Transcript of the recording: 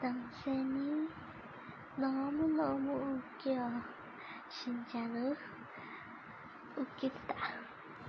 당신이 너무너무 웃겨. 진짜로 웃기다.